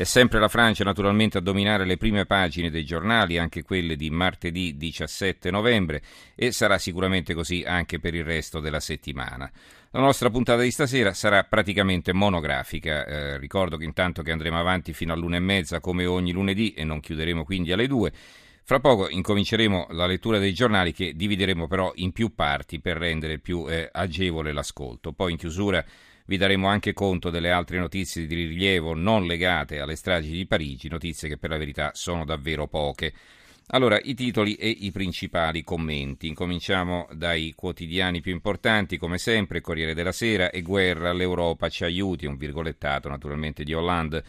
È sempre la Francia naturalmente a dominare le prime pagine dei giornali, anche quelle di martedì 17 novembre, e sarà sicuramente così anche per il resto della settimana. La nostra puntata di stasera sarà praticamente monografica. Eh, ricordo che intanto che andremo avanti fino all'una e mezza come ogni lunedì e non chiuderemo quindi alle due. Fra poco incominceremo la lettura dei giornali che divideremo però in più parti per rendere più eh, agevole l'ascolto. Poi in chiusura vi daremo anche conto delle altre notizie di rilievo non legate alle stragi di Parigi, notizie che per la verità sono davvero poche. Allora, i titoli e i principali commenti. Incominciamo dai quotidiani più importanti, come sempre, Corriere della Sera e Guerra, l'Europa ci aiuti, un virgolettato naturalmente di Hollande.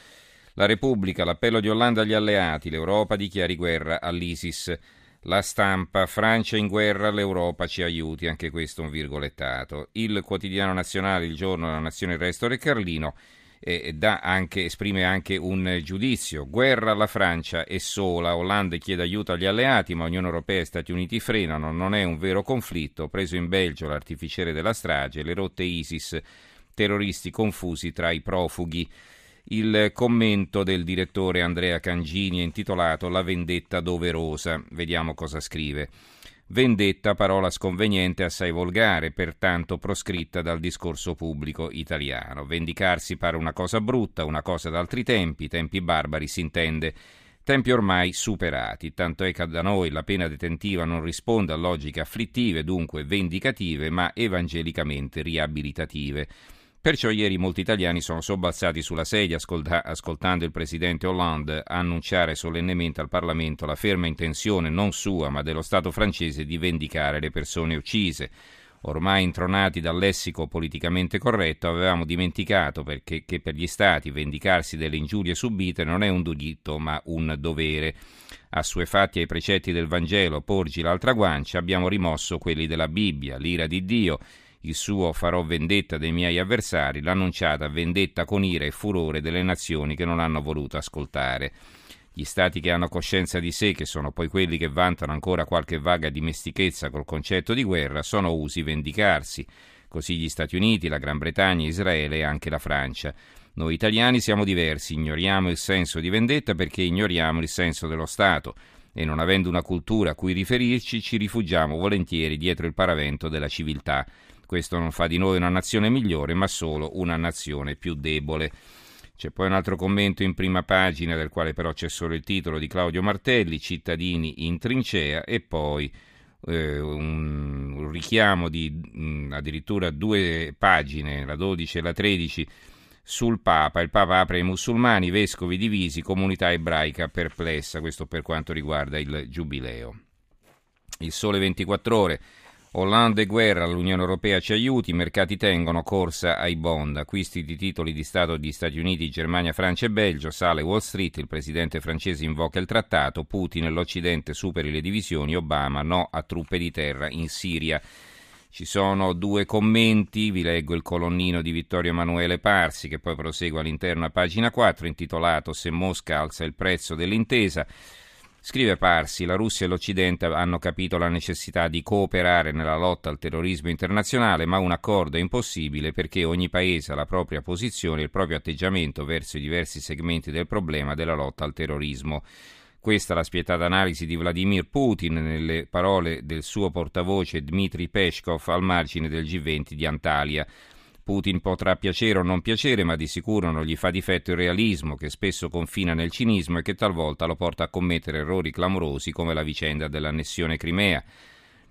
La Repubblica, l'appello di Hollande agli alleati, l'Europa dichiari guerra all'ISIS. La stampa, Francia in guerra, l'Europa ci aiuti, anche questo un virgolettato. Il quotidiano nazionale, il giorno della nazione, il resto del Carlino eh, anche, esprime anche un giudizio. Guerra alla Francia è sola, Hollande chiede aiuto agli alleati, ma Unione Europea e Stati Uniti frenano, non è un vero conflitto. Preso in Belgio l'artificiere della strage, le rotte ISIS, terroristi confusi tra i profughi. Il commento del direttore Andrea Cangini intitolato La vendetta doverosa. Vediamo cosa scrive. Vendetta, parola sconveniente assai volgare, pertanto proscritta dal discorso pubblico italiano. Vendicarsi pare una cosa brutta, una cosa d'altri tempi, tempi barbari si intende. Tempi ormai superati, tanto è che da noi la pena detentiva non risponde a logiche afflittive, dunque vendicative, ma evangelicamente riabilitative. Perciò ieri molti italiani sono sobbalzati sulla sedia ascolta- ascoltando il presidente Hollande annunciare solennemente al Parlamento la ferma intenzione non sua ma dello Stato francese di vendicare le persone uccise. Ormai intronati dal lessico politicamente corretto, avevamo dimenticato perché, che per gli Stati vendicarsi delle ingiurie subite non è un diritto ma un dovere. Assuefatti ai precetti del Vangelo, porgi l'altra guancia, abbiamo rimosso quelli della Bibbia, l'ira di Dio il suo farò vendetta dei miei avversari, l'annunciata vendetta con ira e furore delle nazioni che non hanno voluto ascoltare. Gli stati che hanno coscienza di sé, che sono poi quelli che vantano ancora qualche vaga dimestichezza col concetto di guerra, sono usi vendicarsi. Così gli Stati Uniti, la Gran Bretagna, Israele e anche la Francia. Noi italiani siamo diversi, ignoriamo il senso di vendetta perché ignoriamo il senso dello Stato e non avendo una cultura a cui riferirci ci rifugiamo volentieri dietro il paravento della civiltà. Questo non fa di noi una nazione migliore, ma solo una nazione più debole. C'è poi un altro commento in prima pagina, del quale però c'è solo il titolo di Claudio Martelli, Cittadini in trincea, e poi eh, un, un, richiamo di mh, addirittura due pagine, la 12 e la 13, sul Papa. Il Papa apre ai musulmani, vescovi divisi, comunità ebraica perplessa, questo per quanto riguarda il Giubileo. Il Sole 24 ore. Hollande guerra, l'Unione Europea ci aiuti, i mercati tengono, corsa ai bond, acquisti di titoli di Stato di Stati Uniti, Germania, Francia e Belgio, sale Wall Street, il presidente francese invoca il trattato, Putin e l'Occidente superi le divisioni, Obama no a truppe di terra in Siria. Ci sono due commenti, vi leggo il colonnino di Vittorio Emanuele Parsi che poi prosegue all'interno a pagina 4 intitolato Se Mosca alza il prezzo dell'intesa. Scrive Parsi, la Russia e l'Occidente hanno capito la necessità di cooperare nella lotta al terrorismo internazionale, ma un accordo è impossibile perché ogni paese ha la propria posizione e il proprio atteggiamento verso i diversi segmenti del problema della lotta al terrorismo. Questa è la spietata analisi di Vladimir Putin nelle parole del suo portavoce Dmitry Peskov al margine del G20 di Antalya. Putin potrà piacere o non piacere, ma di sicuro non gli fa difetto il realismo, che spesso confina nel cinismo e che talvolta lo porta a commettere errori clamorosi come la vicenda dell'annessione Crimea.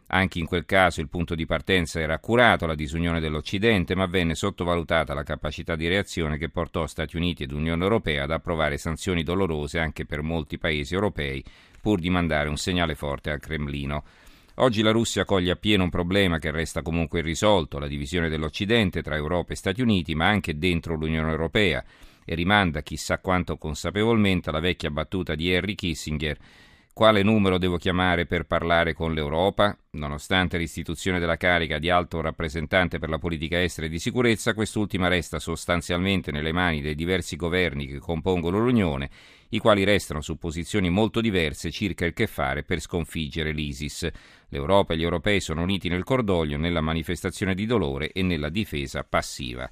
Anche in quel caso il punto di partenza era accurato, la disunione dell'Occidente, ma venne sottovalutata la capacità di reazione che portò Stati Uniti ed Unione Europea ad approvare sanzioni dolorose anche per molti paesi europei, pur di mandare un segnale forte al Cremlino. Oggi la Russia coglie appieno un problema che resta comunque irrisolto, la divisione dell'Occidente tra Europa e Stati Uniti, ma anche dentro l'Unione Europea, e rimanda chissà quanto consapevolmente alla vecchia battuta di Henry Kissinger quale numero devo chiamare per parlare con l'Europa? Nonostante l'istituzione della carica di alto rappresentante per la politica estera e di sicurezza, quest'ultima resta sostanzialmente nelle mani dei diversi governi che compongono l'Unione, i quali restano su posizioni molto diverse circa il che fare per sconfiggere l'ISIS. L'Europa e gli europei sono uniti nel cordoglio, nella manifestazione di dolore e nella difesa passiva.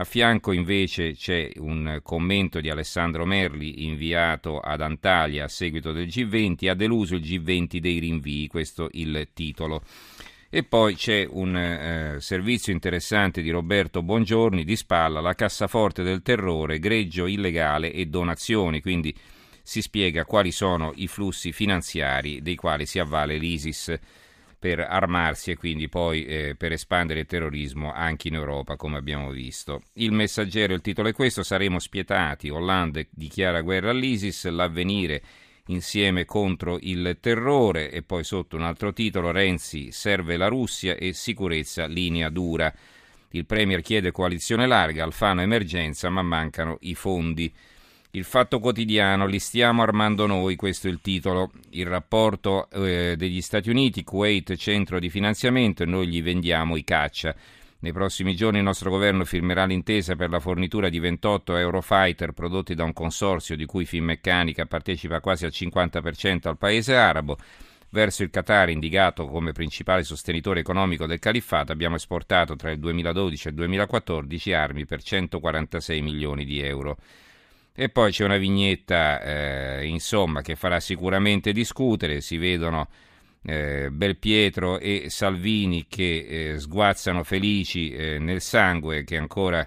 A fianco invece c'è un commento di Alessandro Merli inviato ad Antalya a seguito del G20, ha deluso il G20 dei rinvii, questo il titolo. E poi c'è un eh, servizio interessante di Roberto Bongiorni di spalla, la cassaforte del terrore, greggio illegale e donazioni, quindi si spiega quali sono i flussi finanziari dei quali si avvale l'ISIS per armarsi e quindi poi eh, per espandere il terrorismo anche in Europa, come abbiamo visto. Il messaggero, il titolo è questo, saremo spietati, Hollande dichiara guerra all'ISIS, l'avvenire insieme contro il terrore e poi sotto un altro titolo Renzi serve la Russia e sicurezza linea dura. Il Premier chiede coalizione larga, Alfano emergenza ma mancano i fondi. Il fatto quotidiano, li stiamo armando noi, questo è il titolo. Il rapporto eh, degli Stati Uniti, Kuwait centro di finanziamento e noi gli vendiamo i caccia. Nei prossimi giorni il nostro governo firmerà l'intesa per la fornitura di 28 Eurofighter prodotti da un consorzio di cui Finmeccanica partecipa quasi al 50% al paese arabo. Verso il Qatar, indicato come principale sostenitore economico del califfato, abbiamo esportato tra il 2012 e il 2014 armi per 146 milioni di euro. E poi c'è una vignetta, eh, insomma, che farà sicuramente discutere. Si vedono eh, Belpietro e Salvini che eh, sguazzano felici eh, nel sangue che ancora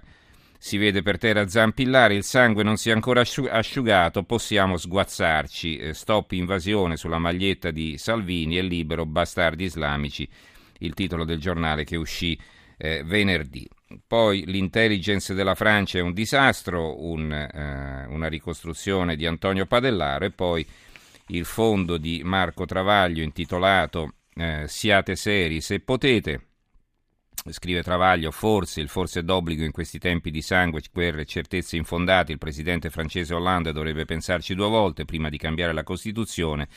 si vede per terra zampillare. Il sangue non si è ancora asciugato, possiamo sguazzarci. Eh, stop invasione sulla maglietta di Salvini e libero bastardi islamici. Il titolo del giornale che uscì eh, venerdì. Poi l'intelligence della Francia è un disastro, un, eh, una ricostruzione di Antonio Padellaro e poi il fondo di Marco Travaglio intitolato eh, Siate seri se potete. Scrive Travaglio, forse, il forse d'obbligo in questi tempi di sangue, guerre e certezze infondate, il presidente francese Hollande dovrebbe pensarci due volte prima di cambiare la Costituzione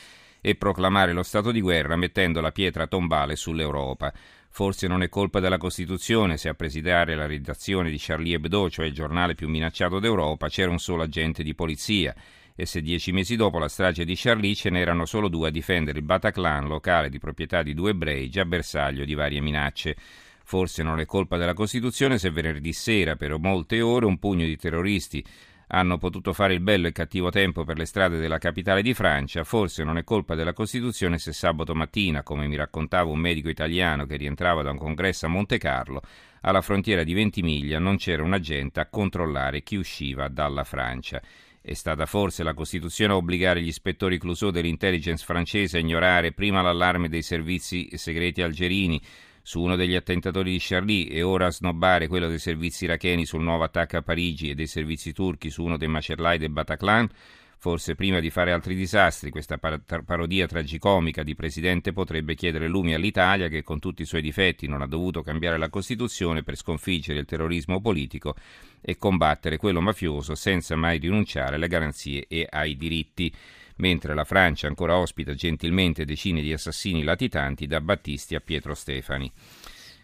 e proclamare lo stato di guerra mettendo la pietra tombale sull'Europa. Forse non è colpa della Costituzione se a presidiare la redazione di Charlie Hebdo, cioè il giornale più minacciato d'Europa, c'era un solo agente di polizia e se dieci mesi dopo la strage di Charlie ce n'erano solo due a difendere il Bataclan, locale di proprietà di due ebrei, già bersaglio di varie minacce. Forse non è colpa della Costituzione se venerdì sera, per molte ore, un pugno di terroristi hanno potuto fare il bello e cattivo tempo per le strade della capitale di Francia, forse non è colpa della Costituzione se sabato mattina, come mi raccontava un medico italiano che rientrava da un congresso a Monte Carlo, alla frontiera di Ventimiglia non c'era un agente a controllare chi usciva dalla Francia. È stata forse la Costituzione a obbligare gli ispettori Clouseau dell'intelligence francese a ignorare prima l'allarme dei servizi segreti algerini su uno degli attentatori di Charlie e ora snobbare quello dei servizi iracheni sul nuovo attacco a Parigi e dei servizi turchi su uno dei macellai del Bataclan? Forse prima di fare altri disastri, questa par- parodia tragicomica di presidente potrebbe chiedere lumi all'Italia che con tutti i suoi difetti non ha dovuto cambiare la Costituzione per sconfiggere il terrorismo politico e combattere quello mafioso senza mai rinunciare alle garanzie e ai diritti mentre la Francia ancora ospita gentilmente decine di assassini latitanti da Battisti a Pietro Stefani.